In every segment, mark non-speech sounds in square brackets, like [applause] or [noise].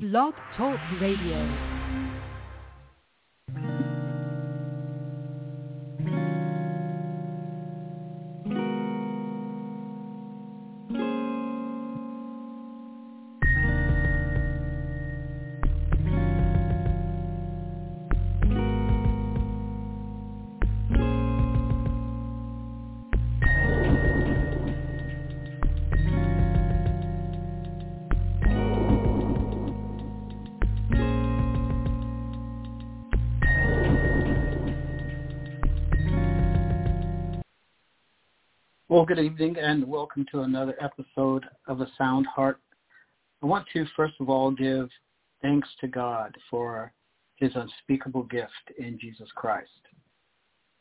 Blog Talk Radio. Good evening and welcome to another episode of A Sound Heart. I want to first of all give thanks to God for his unspeakable gift in Jesus Christ.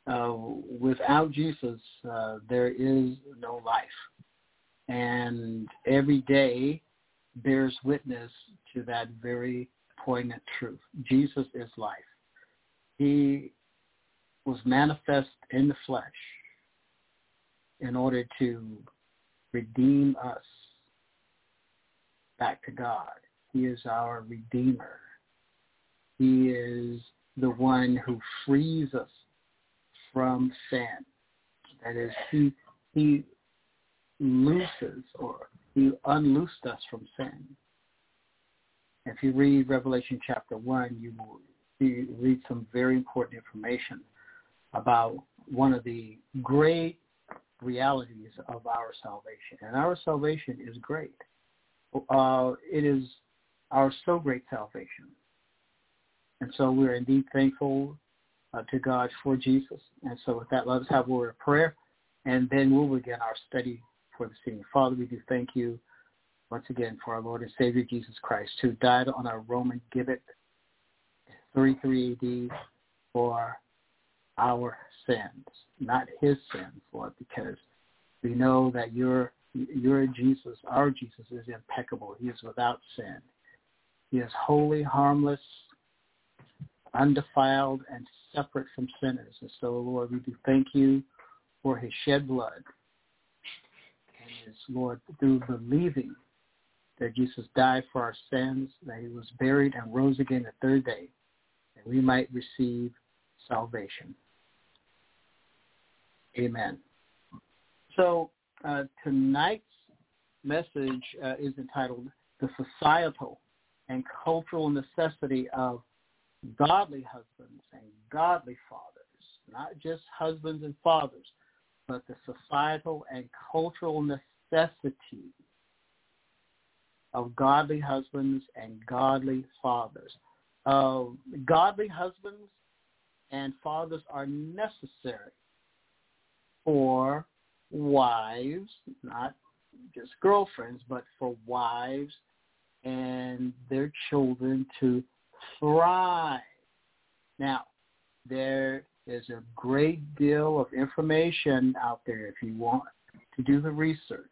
Uh, without Jesus, uh, there is no life. And every day bears witness to that very poignant truth. Jesus is life. He was manifest in the flesh in order to redeem us back to God. He is our Redeemer. He is the one who frees us from sin. That is, he, he looses or he unloosed us from sin. If you read Revelation chapter 1, you will you read some very important information about one of the great realities of our salvation. And our salvation is great. Uh, it is our so great salvation. And so we're indeed thankful uh, to God for Jesus. And so with that, let us have a word of prayer, and then we'll begin our study for the evening. Father, we do thank you once again for our Lord and Savior Jesus Christ, who died on a Roman gibbet 33 AD for our sins, not his sins, Lord, because we know that your your Jesus, our Jesus, is impeccable. He is without sin. He is holy, harmless, undefiled, and separate from sinners. And so, Lord, we do thank you for his shed blood. And his, Lord, through believing that Jesus died for our sins, that he was buried and rose again the third day, that we might receive salvation. Amen. So uh, tonight's message uh, is entitled The Societal and Cultural Necessity of Godly Husbands and Godly Fathers. Not just husbands and fathers, but the societal and cultural necessity of godly husbands and godly fathers. Uh, godly husbands and fathers are necessary for wives, not just girlfriends, but for wives and their children to thrive. Now, there is a great deal of information out there if you want to do the research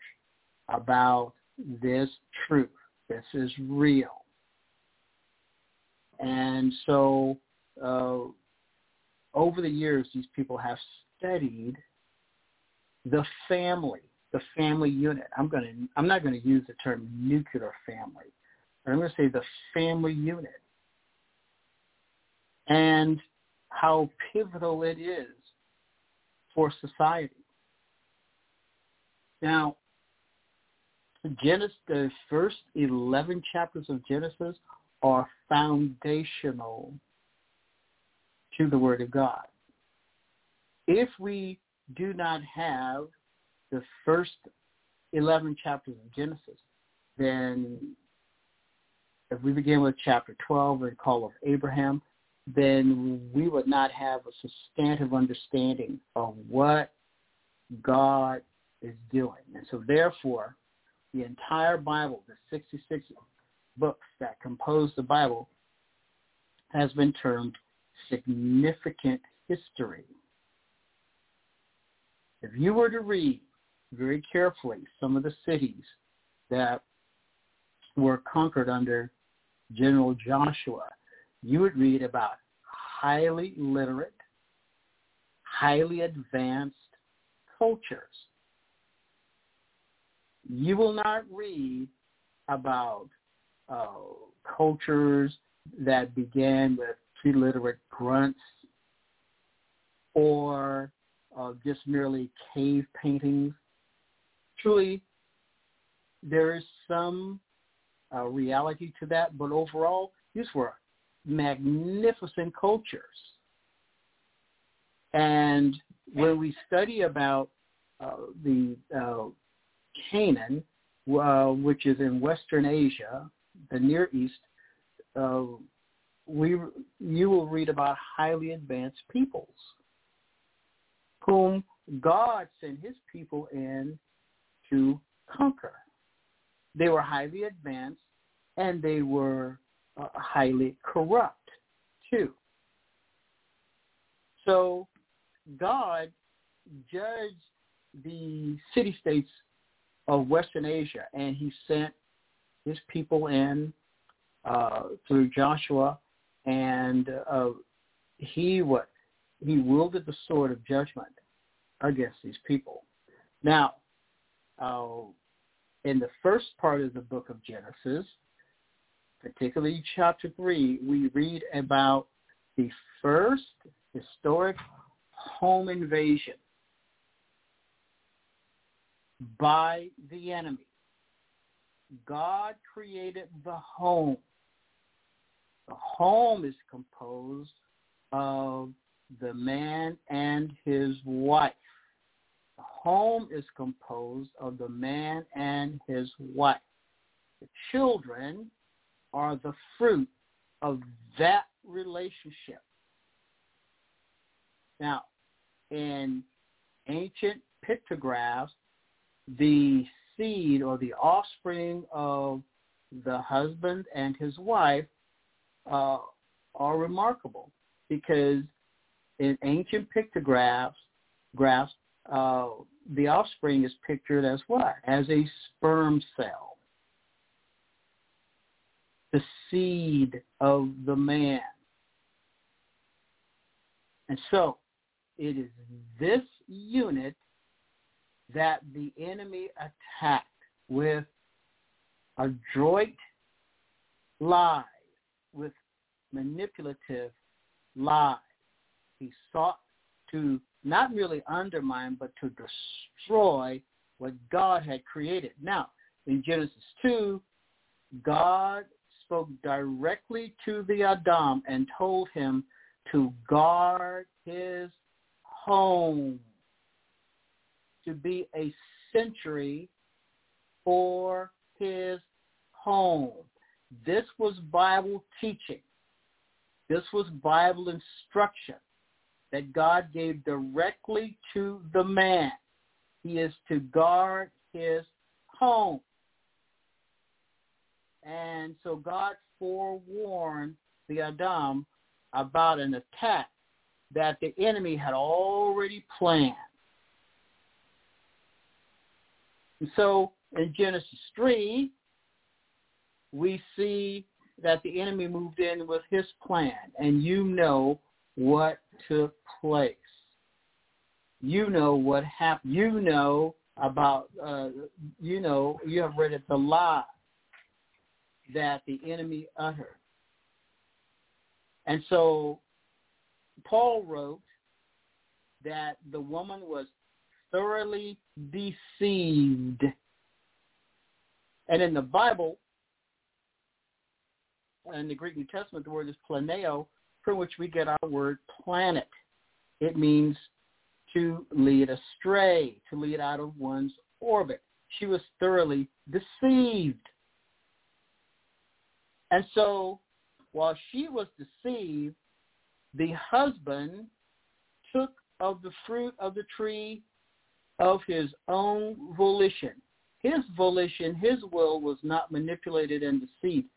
about this truth. This is real. And so uh, over the years, these people have studied the family, the family unit. I'm going to, I'm not going to use the term nuclear family. but I'm going to say the family unit and how pivotal it is for society. Now, Genesis, the first 11 chapters of Genesis are foundational to the Word of God. If we do not have the first 11 chapters of Genesis, then if we begin with chapter 12, the call of Abraham, then we would not have a substantive understanding of what God is doing. And so therefore, the entire Bible, the 66 books that compose the Bible, has been termed significant history. If you were to read very carefully some of the cities that were conquered under General Joshua, you would read about highly literate, highly advanced cultures. You will not read about uh, cultures that began with pre-literate grunts or uh, just merely cave paintings. Truly, there is some uh, reality to that, but overall, these were magnificent cultures. And when we study about uh, the uh, Canaan, uh, which is in Western Asia, the Near East, uh, we you will read about highly advanced peoples whom God sent his people in to conquer. They were highly advanced and they were uh, highly corrupt too. So God judged the city-states of Western Asia and he sent his people in uh, through Joshua and uh, he what he wielded the sword of judgment against these people. Now, uh, in the first part of the book of Genesis, particularly chapter 3, we read about the first historic home invasion by the enemy. God created the home. The home is composed of the man and his wife. The home is composed of the man and his wife. The children are the fruit of that relationship. Now, in ancient pictographs, the seed or the offspring of the husband and his wife uh, are remarkable because in ancient pictographs, graphs, uh, the offspring is pictured as what? As a sperm cell. The seed of the man. And so it is this unit that the enemy attacked with adroit lies, with manipulative lies. He sought to not merely undermine, but to destroy what God had created. Now, in Genesis 2, God spoke directly to the Adam and told him to guard his home, to be a sentry for his home. This was Bible teaching. This was Bible instruction that God gave directly to the man. He is to guard his home. And so God forewarned the Adam about an attack that the enemy had already planned. And so in Genesis 3, we see that the enemy moved in with his plan. And you know what took place. You know what happened. You know about, uh, you know, you have read it, the lie that the enemy uttered. And so Paul wrote that the woman was thoroughly deceived. And in the Bible, in the Greek New Testament, the word is planeo, from which we get our word planet. It means to lead astray, to lead out of one's orbit. She was thoroughly deceived. And so while she was deceived, the husband took of the fruit of the tree of his own volition. His volition, his will was not manipulated and deceived.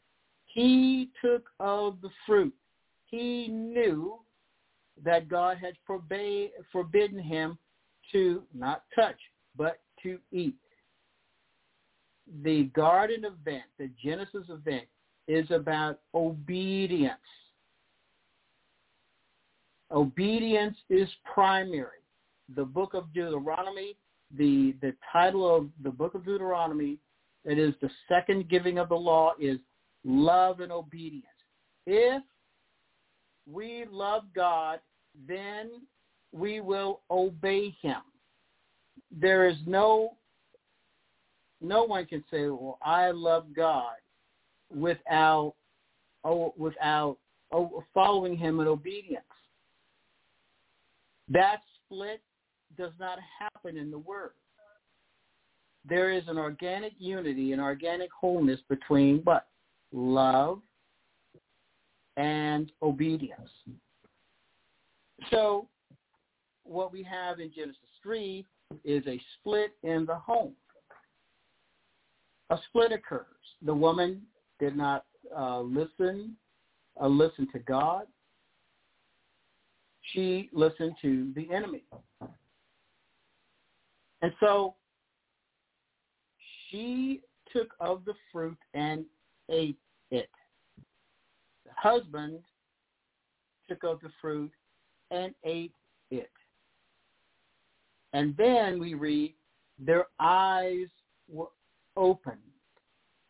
He took of the fruit he knew that God had forbade, forbidden him to not touch, but to eat. The garden event, the Genesis event, is about obedience. Obedience is primary. The book of Deuteronomy, the, the title of the book of Deuteronomy, that is the second giving of the law, is love and obedience. If we love God, then we will obey him. There is no no one can say, "Well, I love God," without oh, without oh, following Him in obedience. That split does not happen in the Word. There is an organic unity, an organic wholeness between what love and obedience. So, what we have in Genesis three is a split in the home a split occurs. The woman did not uh, listen, uh, listen to God. She listened to the enemy. And so she took of the fruit and ate it. Husband took of the fruit and ate it. And then we read, their eyes were open.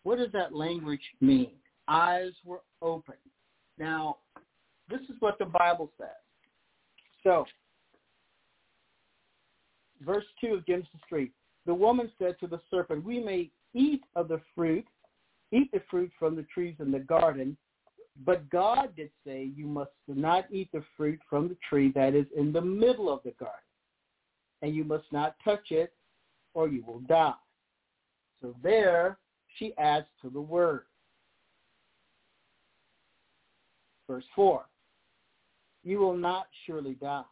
What does that language mean? Eyes were open. Now, this is what the Bible says. So, verse 2 of Genesis 3, the woman said to the serpent, we may eat of the fruit, eat the fruit from the trees in the garden, but God did say you must not eat the fruit from the tree that is in the middle of the garden, and you must not touch it, or you will die. So there she adds to the word. Verse 4, you will not surely die.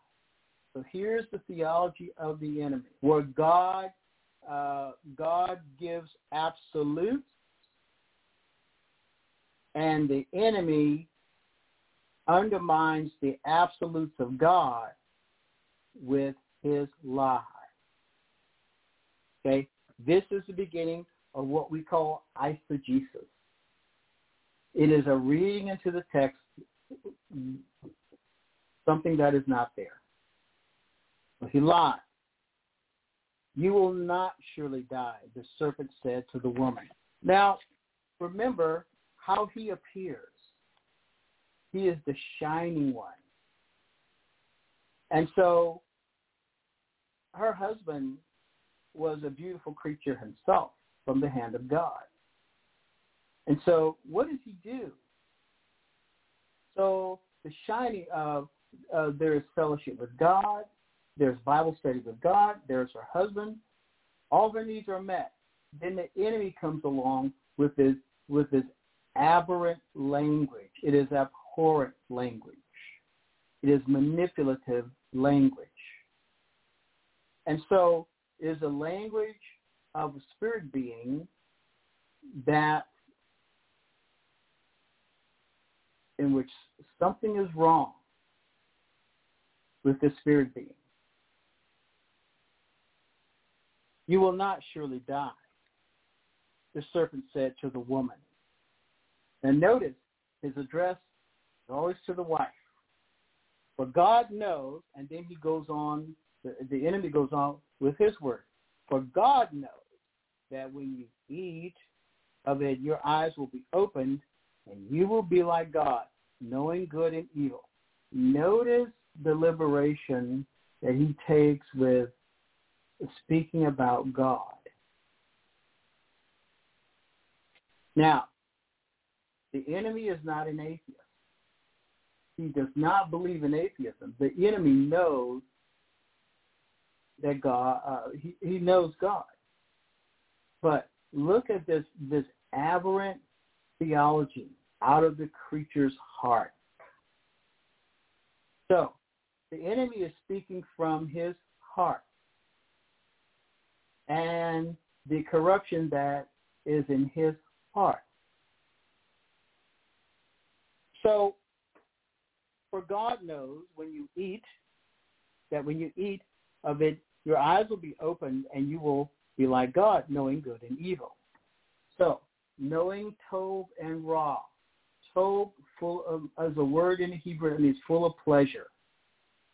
So here's the theology of the enemy, where God uh, God gives absolutes, and the enemy undermines the absolutes of God with his lie. Okay, this is the beginning of what we call eisegesis. It is a reading into the text something that is not there. But he lied. You will not surely die, the serpent said to the woman. Now, remember how he appears. He is the shining one. And so her husband was a beautiful creature himself from the hand of God. And so what does he do? So the shining of uh, there is fellowship with God, there's Bible study with God, there's her husband, all their needs are met. Then the enemy comes along with his with this aberrant language. It is abhorrent language. It is manipulative language. And so is a language of a spirit being that in which something is wrong with the spirit being. You will not surely die, the serpent said to the woman. And notice his address is always to the wife. For God knows, and then he goes on, the, the enemy goes on with his word. For God knows that when you eat of it, your eyes will be opened and you will be like God, knowing good and evil. Notice the liberation that he takes with speaking about God. Now, the enemy is not an atheist. He does not believe in atheism. The enemy knows that God, uh, he, he knows God. But look at this, this aberrant theology out of the creature's heart. So the enemy is speaking from his heart and the corruption that is in his heart. So, for God knows when you eat, that when you eat of it, your eyes will be opened and you will be like God, knowing good and evil. So, knowing Tov and Ra. Tov full of, as a word in Hebrew, it means full of pleasure.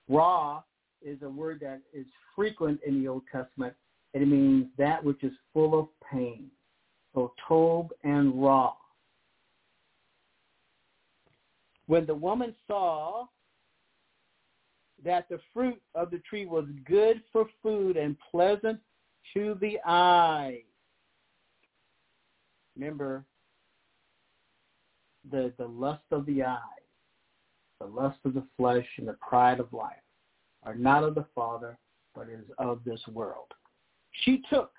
Ra is a word that is frequent in the Old Testament, and it means that which is full of pain. So Tov and Ra. When the woman saw that the fruit of the tree was good for food and pleasant to the eye. Remember, the, the lust of the eye, the lust of the flesh, and the pride of life are not of the Father, but is of this world. She took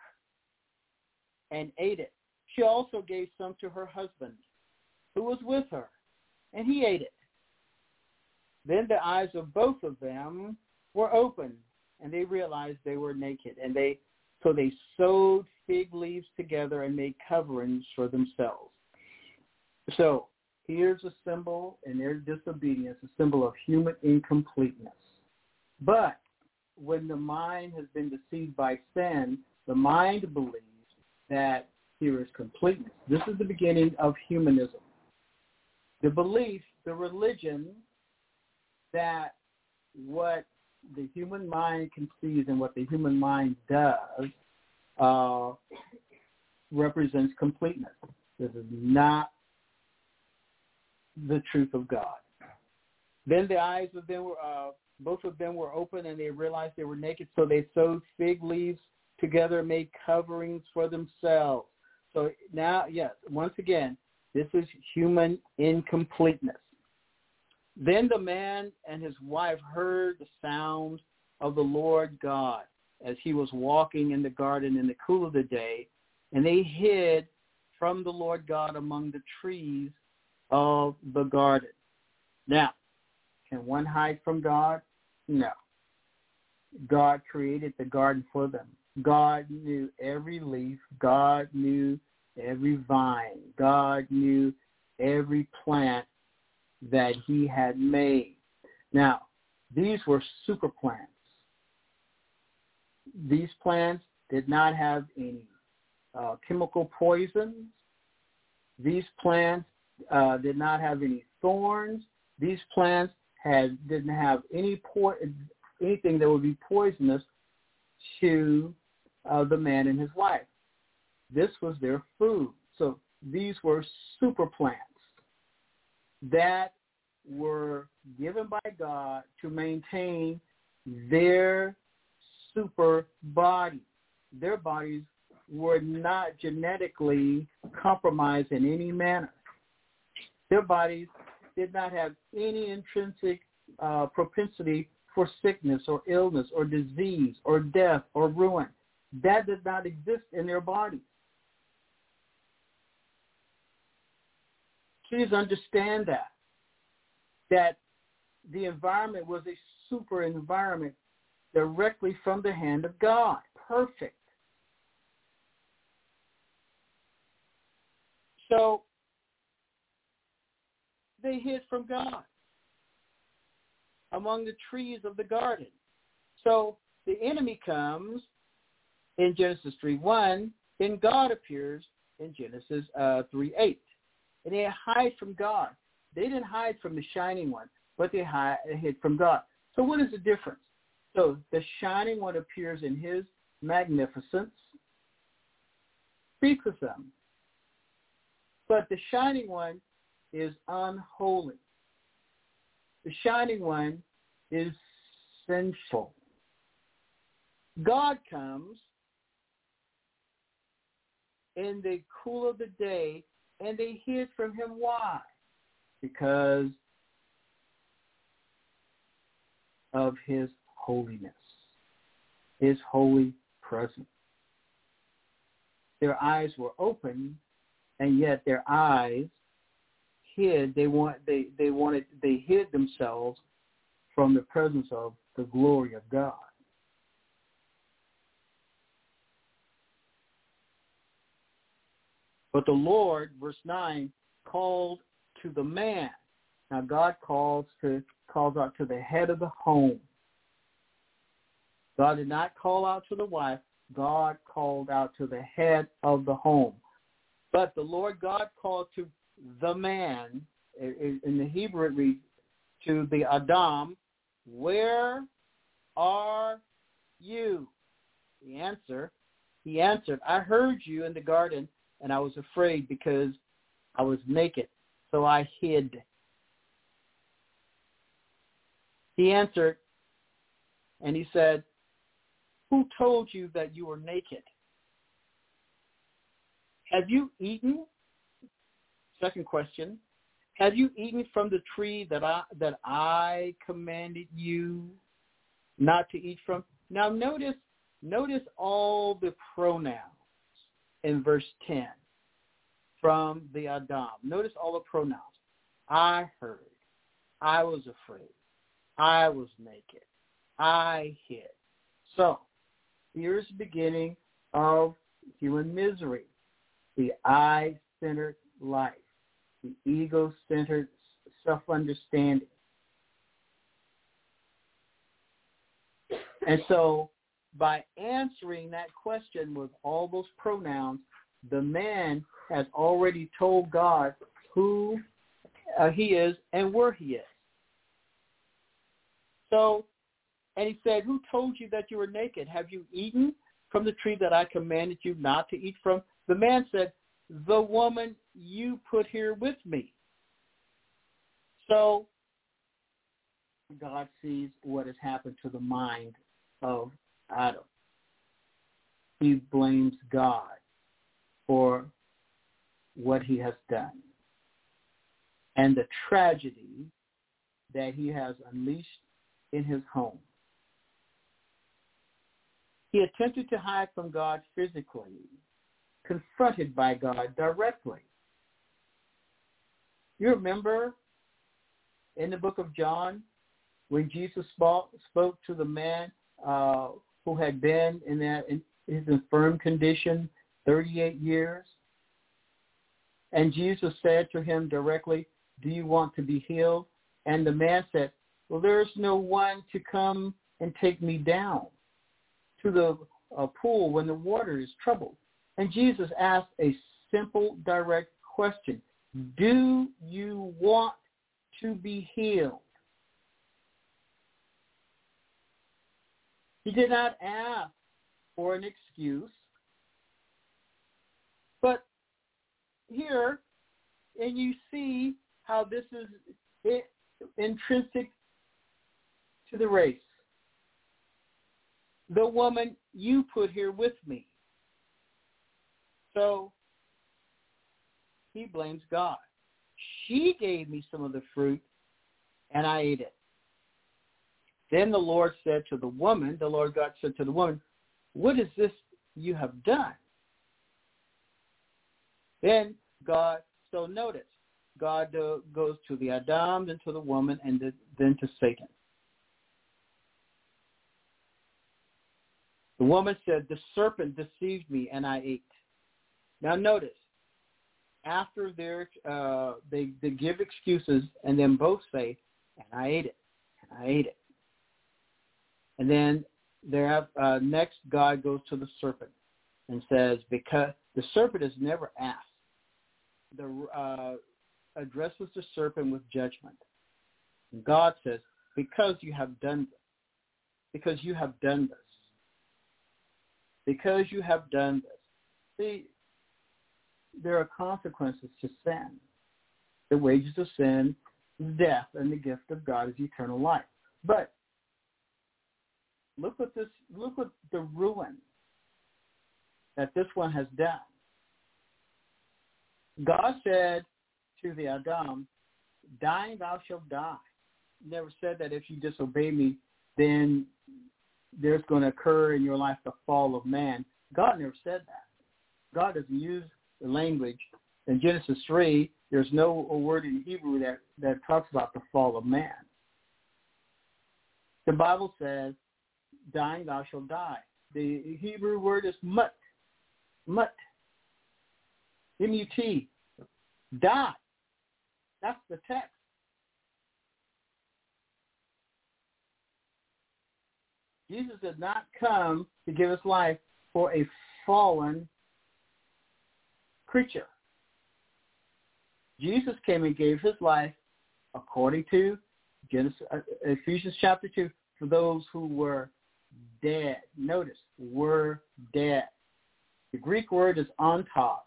and ate it. She also gave some to her husband, who was with her, and he ate it. Then the eyes of both of them were opened, and they realized they were naked, and they so they sewed fig leaves together and made coverings for themselves. So here's a symbol in their disobedience, a symbol of human incompleteness. But when the mind has been deceived by sin, the mind believes that here is completeness. This is the beginning of humanism. The belief, the religion that what the human mind conceives and what the human mind does uh, represents completeness. This is not the truth of God. Then the eyes of them were, uh, both of them were open, and they realized they were naked. So they sewed fig leaves together, made coverings for themselves. So now, yes, once again, this is human incompleteness. Then the man and his wife heard the sound of the Lord God as he was walking in the garden in the cool of the day, and they hid from the Lord God among the trees of the garden. Now, can one hide from God? No. God created the garden for them. God knew every leaf. God knew every vine. God knew every plant that he had made. Now, these were super plants. These plants did not have any uh, chemical poisons. These plants uh, did not have any thorns. These plants had didn't have any po- anything that would be poisonous to uh, the man and his wife. This was their food. So these were super plants that were given by God to maintain their super body. Their bodies were not genetically compromised in any manner. Their bodies did not have any intrinsic uh, propensity for sickness or illness or disease or death or ruin. That did not exist in their bodies. Please understand that that the environment was a super environment directly from the hand of God. Perfect. So they hid from God among the trees of the garden. So the enemy comes in Genesis 3.1, and God appears in Genesis uh, 3.8. And they hide from God. They didn't hide from the shining one, but they hid from God. So what is the difference? So the shining one appears in his magnificence, speaks of them. But the shining one is unholy. The shining one is sinful. God comes in the cool of the day and they hid from him. Why? because of his holiness, his holy presence. Their eyes were open, and yet their eyes hid. They want they they wanted they hid themselves from the presence of the glory of God. But the Lord, verse 9, called to the man. Now God calls to calls out to the head of the home. God did not call out to the wife. God called out to the head of the home. But the Lord God called to the man, in the Hebrew it reads, to the Adam, where are you? The answer, he answered, I heard you in the garden and I was afraid because I was naked so I hid. He answered, and he said, Who told you that you were naked? Have you eaten? Second question. Have you eaten from the tree that I that I commanded you not to eat from? Now notice notice all the pronouns in verse 10 from the Adam. Notice all the pronouns. I heard. I was afraid. I was naked. I hid. So here's the beginning of human misery, the I-centered life, the ego-centered self-understanding. And so by answering that question with all those pronouns, the man has already told God who uh, he is and where he is. So, and he said, who told you that you were naked? Have you eaten from the tree that I commanded you not to eat from? The man said, the woman you put here with me. So God sees what has happened to the mind of Adam. He blames God for what he has done and the tragedy that he has unleashed in his home. He attempted to hide from God physically, confronted by God directly. You remember in the book of John when Jesus spoke, to the man uh, who had been in that in his infirm condition 38 years? And Jesus said to him directly, do you want to be healed? And the man said, well, there's no one to come and take me down to the uh, pool when the water is troubled. And Jesus asked a simple, direct question. Do you want to be healed? He did not ask for an excuse. But here, and you see how this is intrinsic to the race. The woman you put here with me. So he blames God. She gave me some of the fruit and I ate it. Then the Lord said to the woman, the Lord God said to the woman, what is this you have done? Then God, so notice, God uh, goes to the Adam, then to the woman, and then to Satan. The woman said, the serpent deceived me and I ate. Now notice, after uh, they, they give excuses and then both say, and I ate it, and I ate it. And then there, uh, next God goes to the serpent and says, because the serpent has never asked. The, uh, addresses the serpent with judgment. And God says, because you have done this, because you have done this, because you have done this. See, there are consequences to sin. The wages of sin is death, and the gift of God is eternal life. But look what this look what the ruin that this one has done. God said, to the Adam, dying thou shalt die. Never said that if you disobey me, then there's going to occur in your life the fall of man. God never said that. God doesn't use the language. In Genesis 3, there's no word in Hebrew that, that talks about the fall of man. The Bible says, dying thou shalt die. The Hebrew word is mut. Mut. M-U-T. Die. That's the text. Jesus did not come to give us life for a fallen creature. Jesus came and gave his life according to Genesis, uh, Ephesians chapter 2 for those who were dead. Notice, were dead. The Greek word is ontos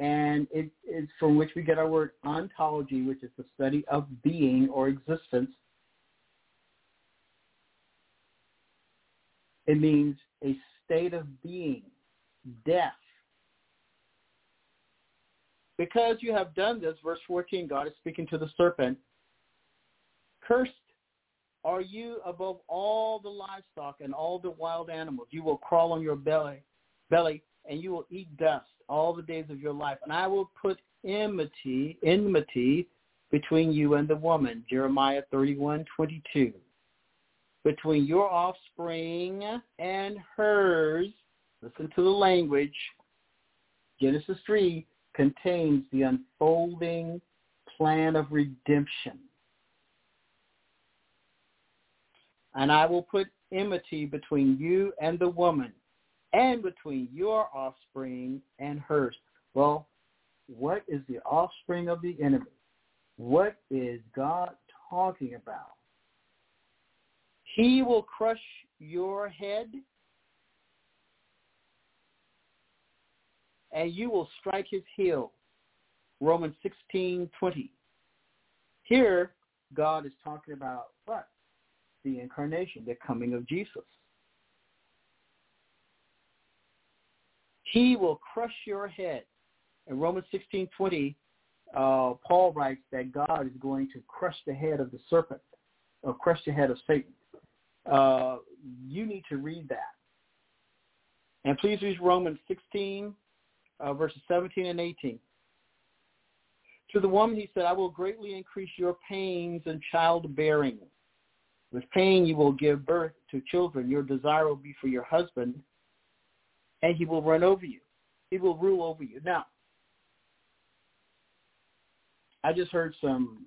and it is from which we get our word ontology, which is the study of being or existence. It means a state of being, death. Because you have done this, verse 14, God is speaking to the serpent, cursed are you above all the livestock and all the wild animals. You will crawl on your belly, belly, and you will eat dust all the days of your life. And I will put enmity, enmity between you and the woman. Jeremiah 31, 22. Between your offspring and hers. Listen to the language. Genesis 3 contains the unfolding plan of redemption. And I will put enmity between you and the woman, and between your offspring and hers. Well, what is the offspring of the enemy? What is God talking about? He will crush your head, and you will strike his heel. Romans 16:20. Here, God is talking about what? The incarnation, the coming of Jesus. He will crush your head. In Romans 16, 20, uh, Paul writes that God is going to crush the head of the serpent, or crush the head of Satan. Uh, you need to read that. And please read Romans 16, uh, verses 17 and 18. To the woman he said, I will greatly increase your pains in childbearing. With pain you will give birth to children. Your desire will be for your husband, and he will run over you. He will rule over you. Now, I just heard some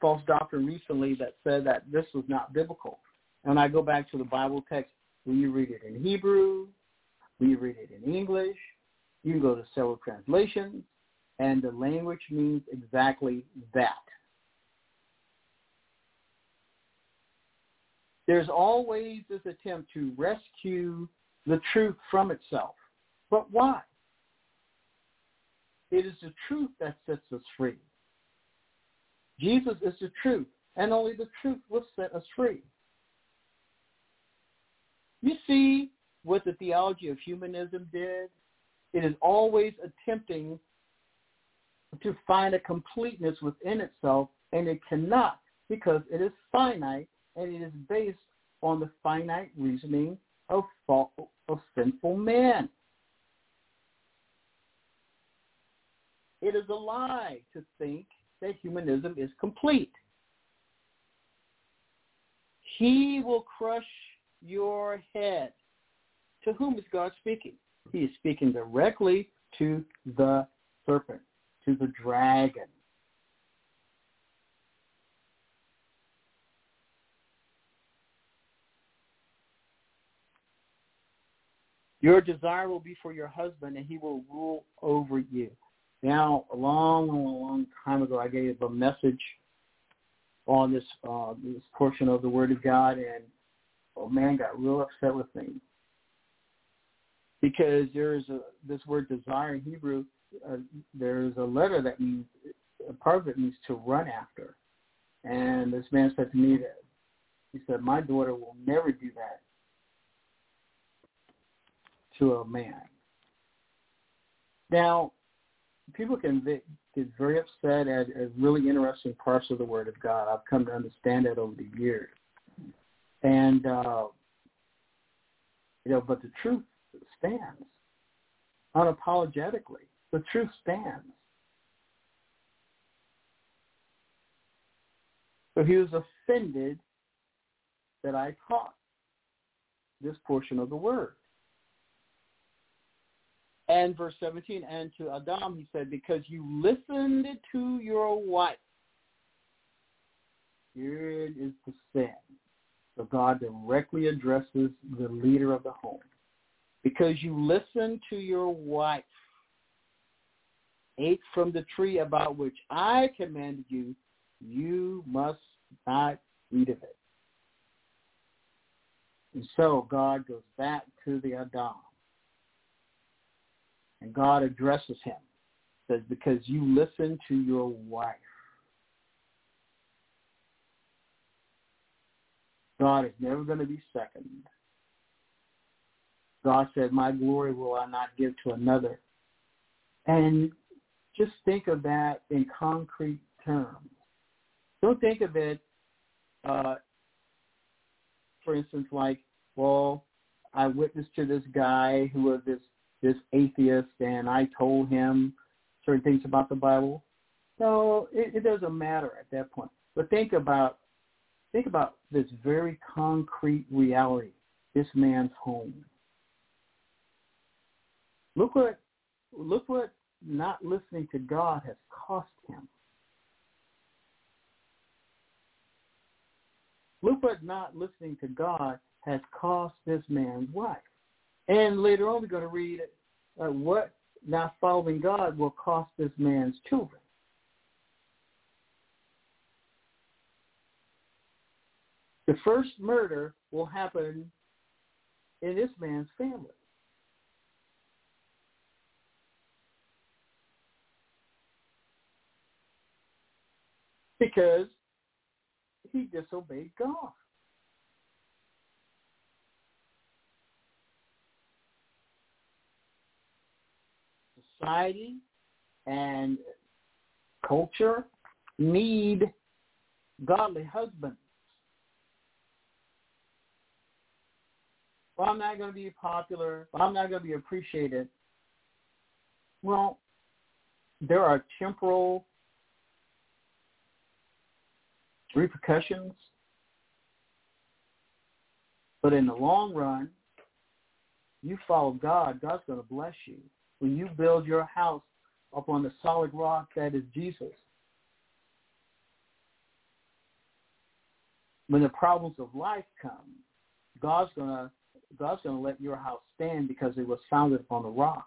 false doctrine recently that said that this was not biblical. And I go back to the Bible text, when you read it in Hebrew, when you read it in English, you can go to several translations, and the language means exactly that. There's always this attempt to rescue the truth from itself. But why? It is the truth that sets us free. Jesus is the truth, and only the truth will set us free. You see what the theology of humanism did? It is always attempting to find a completeness within itself, and it cannot because it is finite and it is based on the finite reasoning of, of sinful man. It is a lie to think that humanism is complete. He will crush your head. To whom is God speaking? He is speaking directly to the serpent, to the dragon. Your desire will be for your husband, and he will rule over you. Now, a long, long, long time ago, I gave a message on this uh, this portion of the Word of God, and oh man, got real upset with me because there's a this word desire in Hebrew. Uh, there's a letter that means a part of it means to run after, and this man said to me that he said my daughter will never do that to a man. Now, people can get very upset at, at really interesting parts of the Word of God. I've come to understand that over the years, and uh, you know, but the truth stands unapologetically. The truth stands. So he was offended that I taught this portion of the word. And verse 17, and to Adam he said, because you listened to your wife. Here is the sin. So God directly addresses the leader of the home. Because you listened to your wife, ate from the tree about which I commanded you, you must not eat of it. And so God goes back to the Adam and God addresses him. Says, because you listen to your wife. God is never going to be second. God said, my glory will I not give to another. And just think of that in concrete terms. Don't think of it, uh, for instance, like, well, I witnessed to this guy who was this this atheist, and I told him certain things about the Bible. No, it, it doesn't matter at that point. But think about think about this very concrete reality. This man's home. Look what look what not listening to God has cost him. Look what not listening to God has cost this man's wife. And later on, we're going to read uh, what not following God will cost this man's children. The first murder will happen in this man's family. Because he disobeyed God. Society and culture need godly husbands. Well, I'm not going to be popular. I'm not going to be appreciated. Well, there are temporal repercussions. But in the long run, you follow God, God's going to bless you. When you build your house upon the solid rock that is Jesus, when the problems of life come, God's to God's to let your house stand because it was founded upon the rock.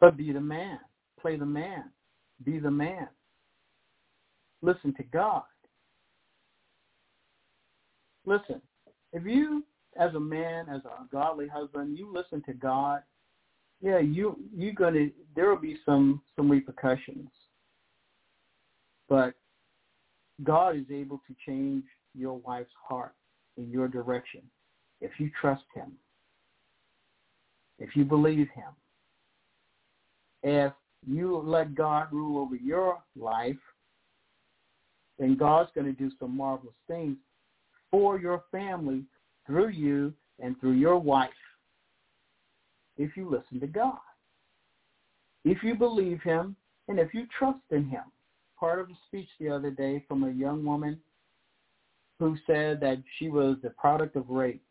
But be the man. Play the man. Be the man. Listen to God. Listen, if you, as a man, as a godly husband, you listen to God, yeah, you you're gonna there will be some some repercussions. But God is able to change your wife's heart in your direction if you trust him. If you believe him if you let God rule over your life, then God's going to do some marvelous things for your family through you and through your wife if you listen to God. If you believe him and if you trust in him. Part of a speech the other day from a young woman who said that she was the product of rape.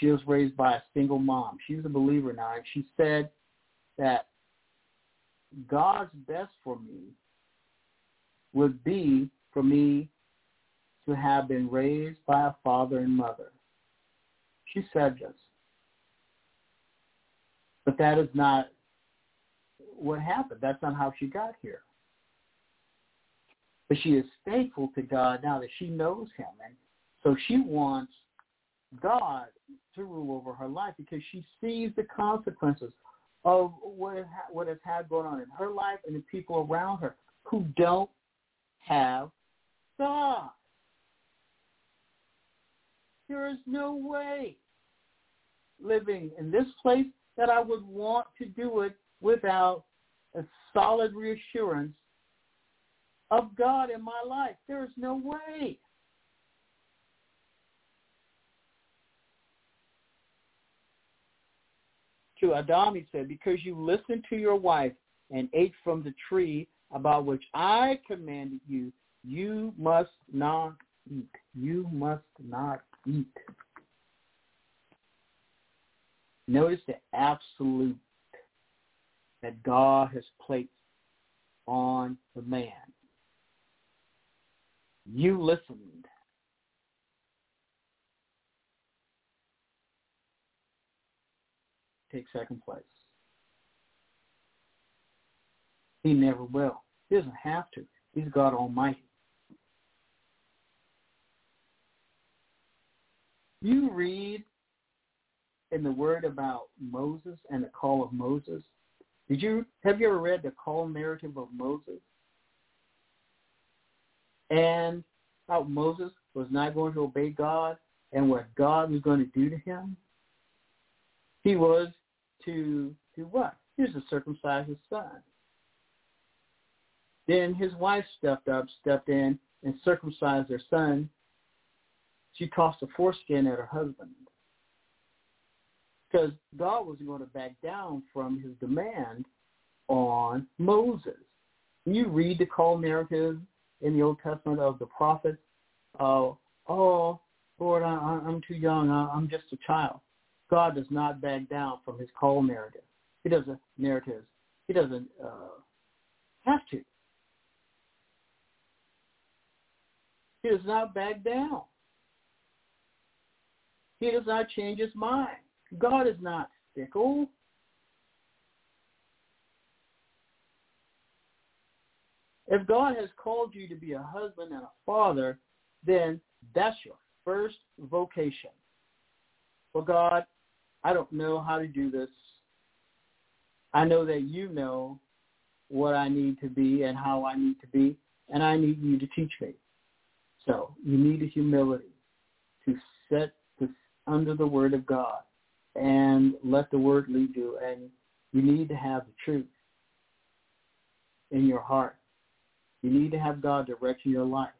She was raised by a single mom. She's a believer now. And she said that God's best for me would be for me to have been raised by a father and mother. She said this. But that is not what happened. That's not how she got here. But she is faithful to God now that she knows him. And so she wants God to rule over her life because she sees the consequences of what, has, what has had going on in her life and the people around her who don't have God. There is no way living in this place that I would want to do it without a solid reassurance of God in my life. There is no way. to Adam, he said, because you listened to your wife and ate from the tree about which I commanded you, you must not eat. You must not eat. Notice the absolute that God has placed on the man. You listened take second place. He never will. He doesn't have to. He's God Almighty. You read in the word about Moses and the call of Moses. Did you have you ever read the call narrative of Moses? and how Moses was not going to obey God and what God was going to do to him. He was to do what? He was to circumcise his son. Then his wife stepped up, stepped in, and circumcised their son. She tossed a foreskin at her husband because God wasn't going to back down from his demand on Moses. You read the call narrative in the Old Testament of the prophets, uh, oh, Lord, I, I'm too young. I, I'm just a child. God does not back down from his call narrative. He doesn't narrative. He doesn't uh, have to. He does not back down. He does not change his mind. God is not fickle. If God has called you to be a husband and a father, then that's your first vocation. Well, God, I don't know how to do this. I know that you know what I need to be and how I need to be, and I need you to teach me. So you need a humility to set under the word of God and let the word lead you. And you need to have the truth in your heart. You need to have God directing your life.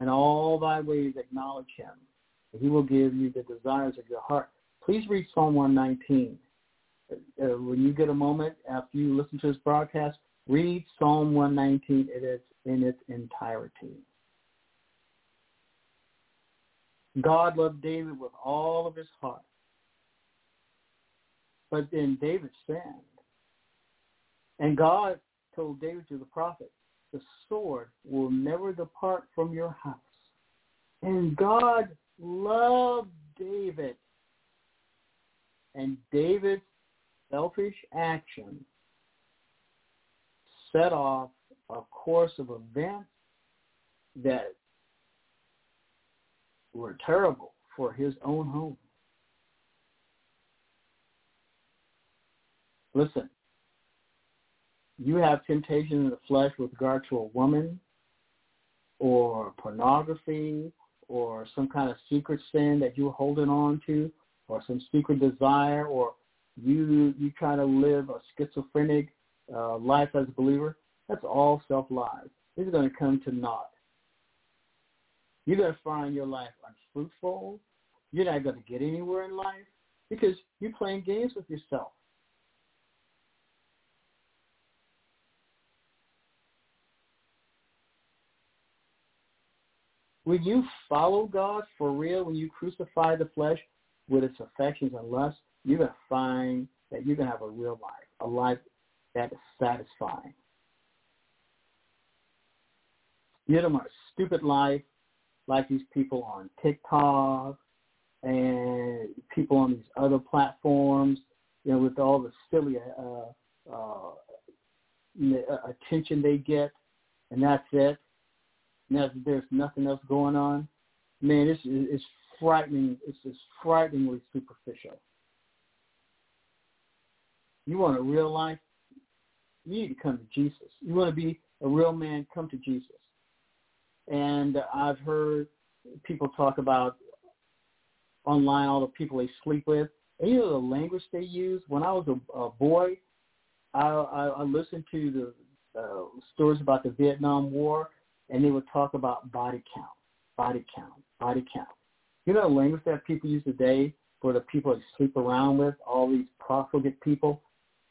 And all thy ways acknowledge him. And he will give you the desires of your heart. Please read Psalm 119. Uh, when you get a moment after you listen to this broadcast, read Psalm 119 in its, in its entirety. God loved David with all of his heart. But then David sinned. And God told David to the prophet, the sword will never depart from your house. And God loved David. And David's selfish action set off a course of events that were terrible for his own home. Listen, you have temptation in the flesh with regard to a woman or pornography or some kind of secret sin that you're holding on to or some secret desire or you you try to live a schizophrenic uh, life as a believer, that's all self-lies. It's going to come to naught. You're going to find your life unfruitful. You're not going to get anywhere in life because you're playing games with yourself. When you follow God for real, when you crucify the flesh with its affections and lusts, you're going to find that you're going to have a real life, a life that is satisfying. You don't want a stupid life like these people on TikTok and people on these other platforms, you know, with all the silly uh, uh, attention they get, and that's it. Now there's nothing else going on. Man, it's it's frightening. It's just frighteningly superficial. You want a real life? You need to come to Jesus. You want to be a real man? Come to Jesus. And I've heard people talk about online all the people they sleep with. And you know the language they use. When I was a, a boy, I, I, I listened to the uh, stories about the Vietnam War, and they would talk about body count, body count, body count. You know the language that people use today for the people they sleep around with, all these profligate people?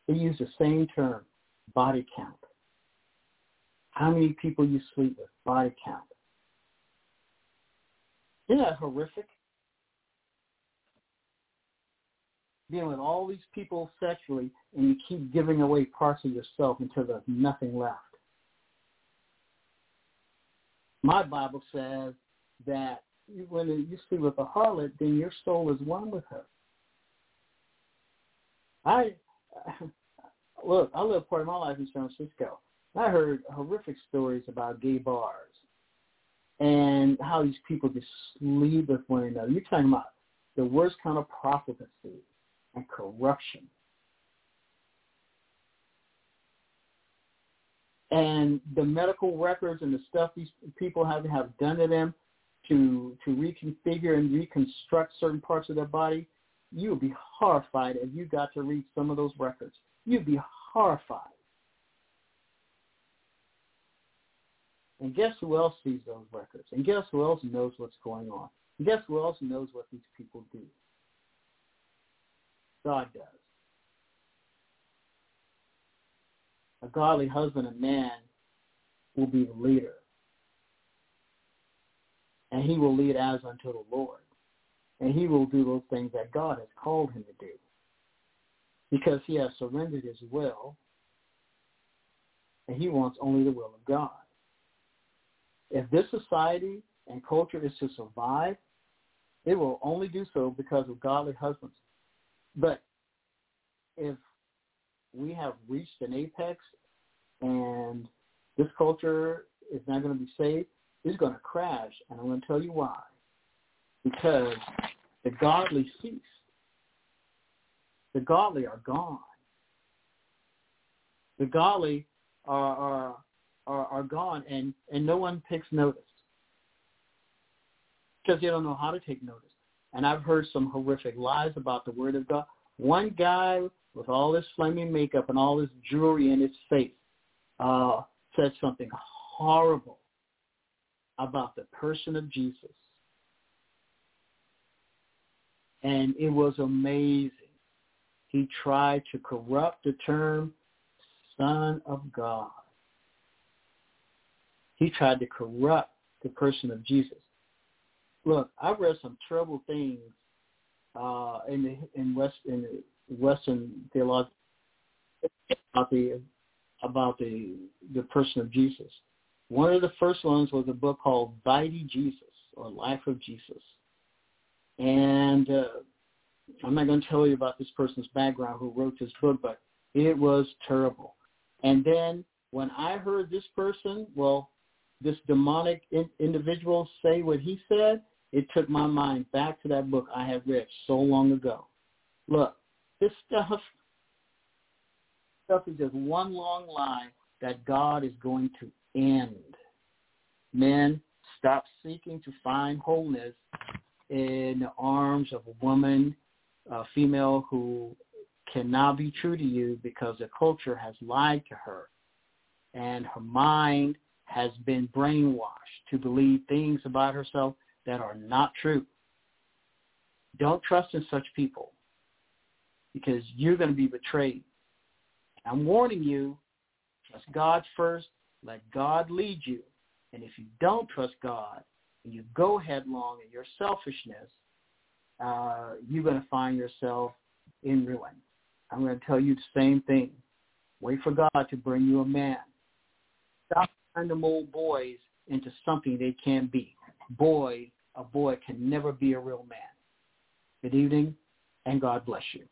They use the same term, body count. How many people you sleep with, body count. Isn't that horrific? Being with all these people sexually and you keep giving away parts of yourself until there's nothing left. My Bible says that when you sleep with a harlot, then your soul is one with her. I [laughs] look, I lived part of my life in San Francisco. I heard horrific stories about gay bars and how these people just sleep with one another. You're talking about the worst kind of profligacy and corruption. and the medical records and the stuff these people have have done to them to to reconfigure and reconstruct certain parts of their body, you would be horrified if you got to read some of those records. You'd be horrified. And guess who else sees those records? And guess who else knows what's going on? And guess who else knows what these people do? God does. A godly husband and man will be the leader. And he will lead as unto the Lord. And he will do those things that God has called him to do. Because he has surrendered his will. And he wants only the will of God. If this society and culture is to survive, it will only do so because of godly husbands. But if we have reached an apex and this culture is not going to be saved, it's going to crash. And I'm going to tell you why. Because the godly cease. The godly are gone. The godly are, are are, are gone and, and no one takes notice because they don't know how to take notice. And I've heard some horrific lies about the Word of God. One guy with all this flaming makeup and all this jewelry in his face uh, said something horrible about the person of Jesus. And it was amazing. He tried to corrupt the term Son of God. He tried to corrupt the person of Jesus. Look, I've read some terrible things uh, in the in West in the Western theology about the about the the person of Jesus. One of the first ones was a book called Vitae Jesus or Life of Jesus, and uh, I'm not going to tell you about this person's background who wrote this book, but it was terrible. And then when I heard this person, well, this demonic in, individual say what he said, it took my mind back to that book I had read so long ago. Look, this stuff stuff is just one long lie that God is going to end. Men, stop seeking to find wholeness in the arms of a woman, a female who cannot be true to you because the culture has lied to her and her mind has been brainwashed to believe things about herself that are not true. Don't trust in such people because you're going to be betrayed. I'm warning you, trust God first. Let God lead you. And if you don't trust God and you go headlong in your selfishness, uh, you're going to find yourself in ruin. I'm going to tell you the same thing. Wait for God to bring you a man. Stop turn them old boys into something they can't be. Boy, a boy can never be a real man. Good evening, and God bless you.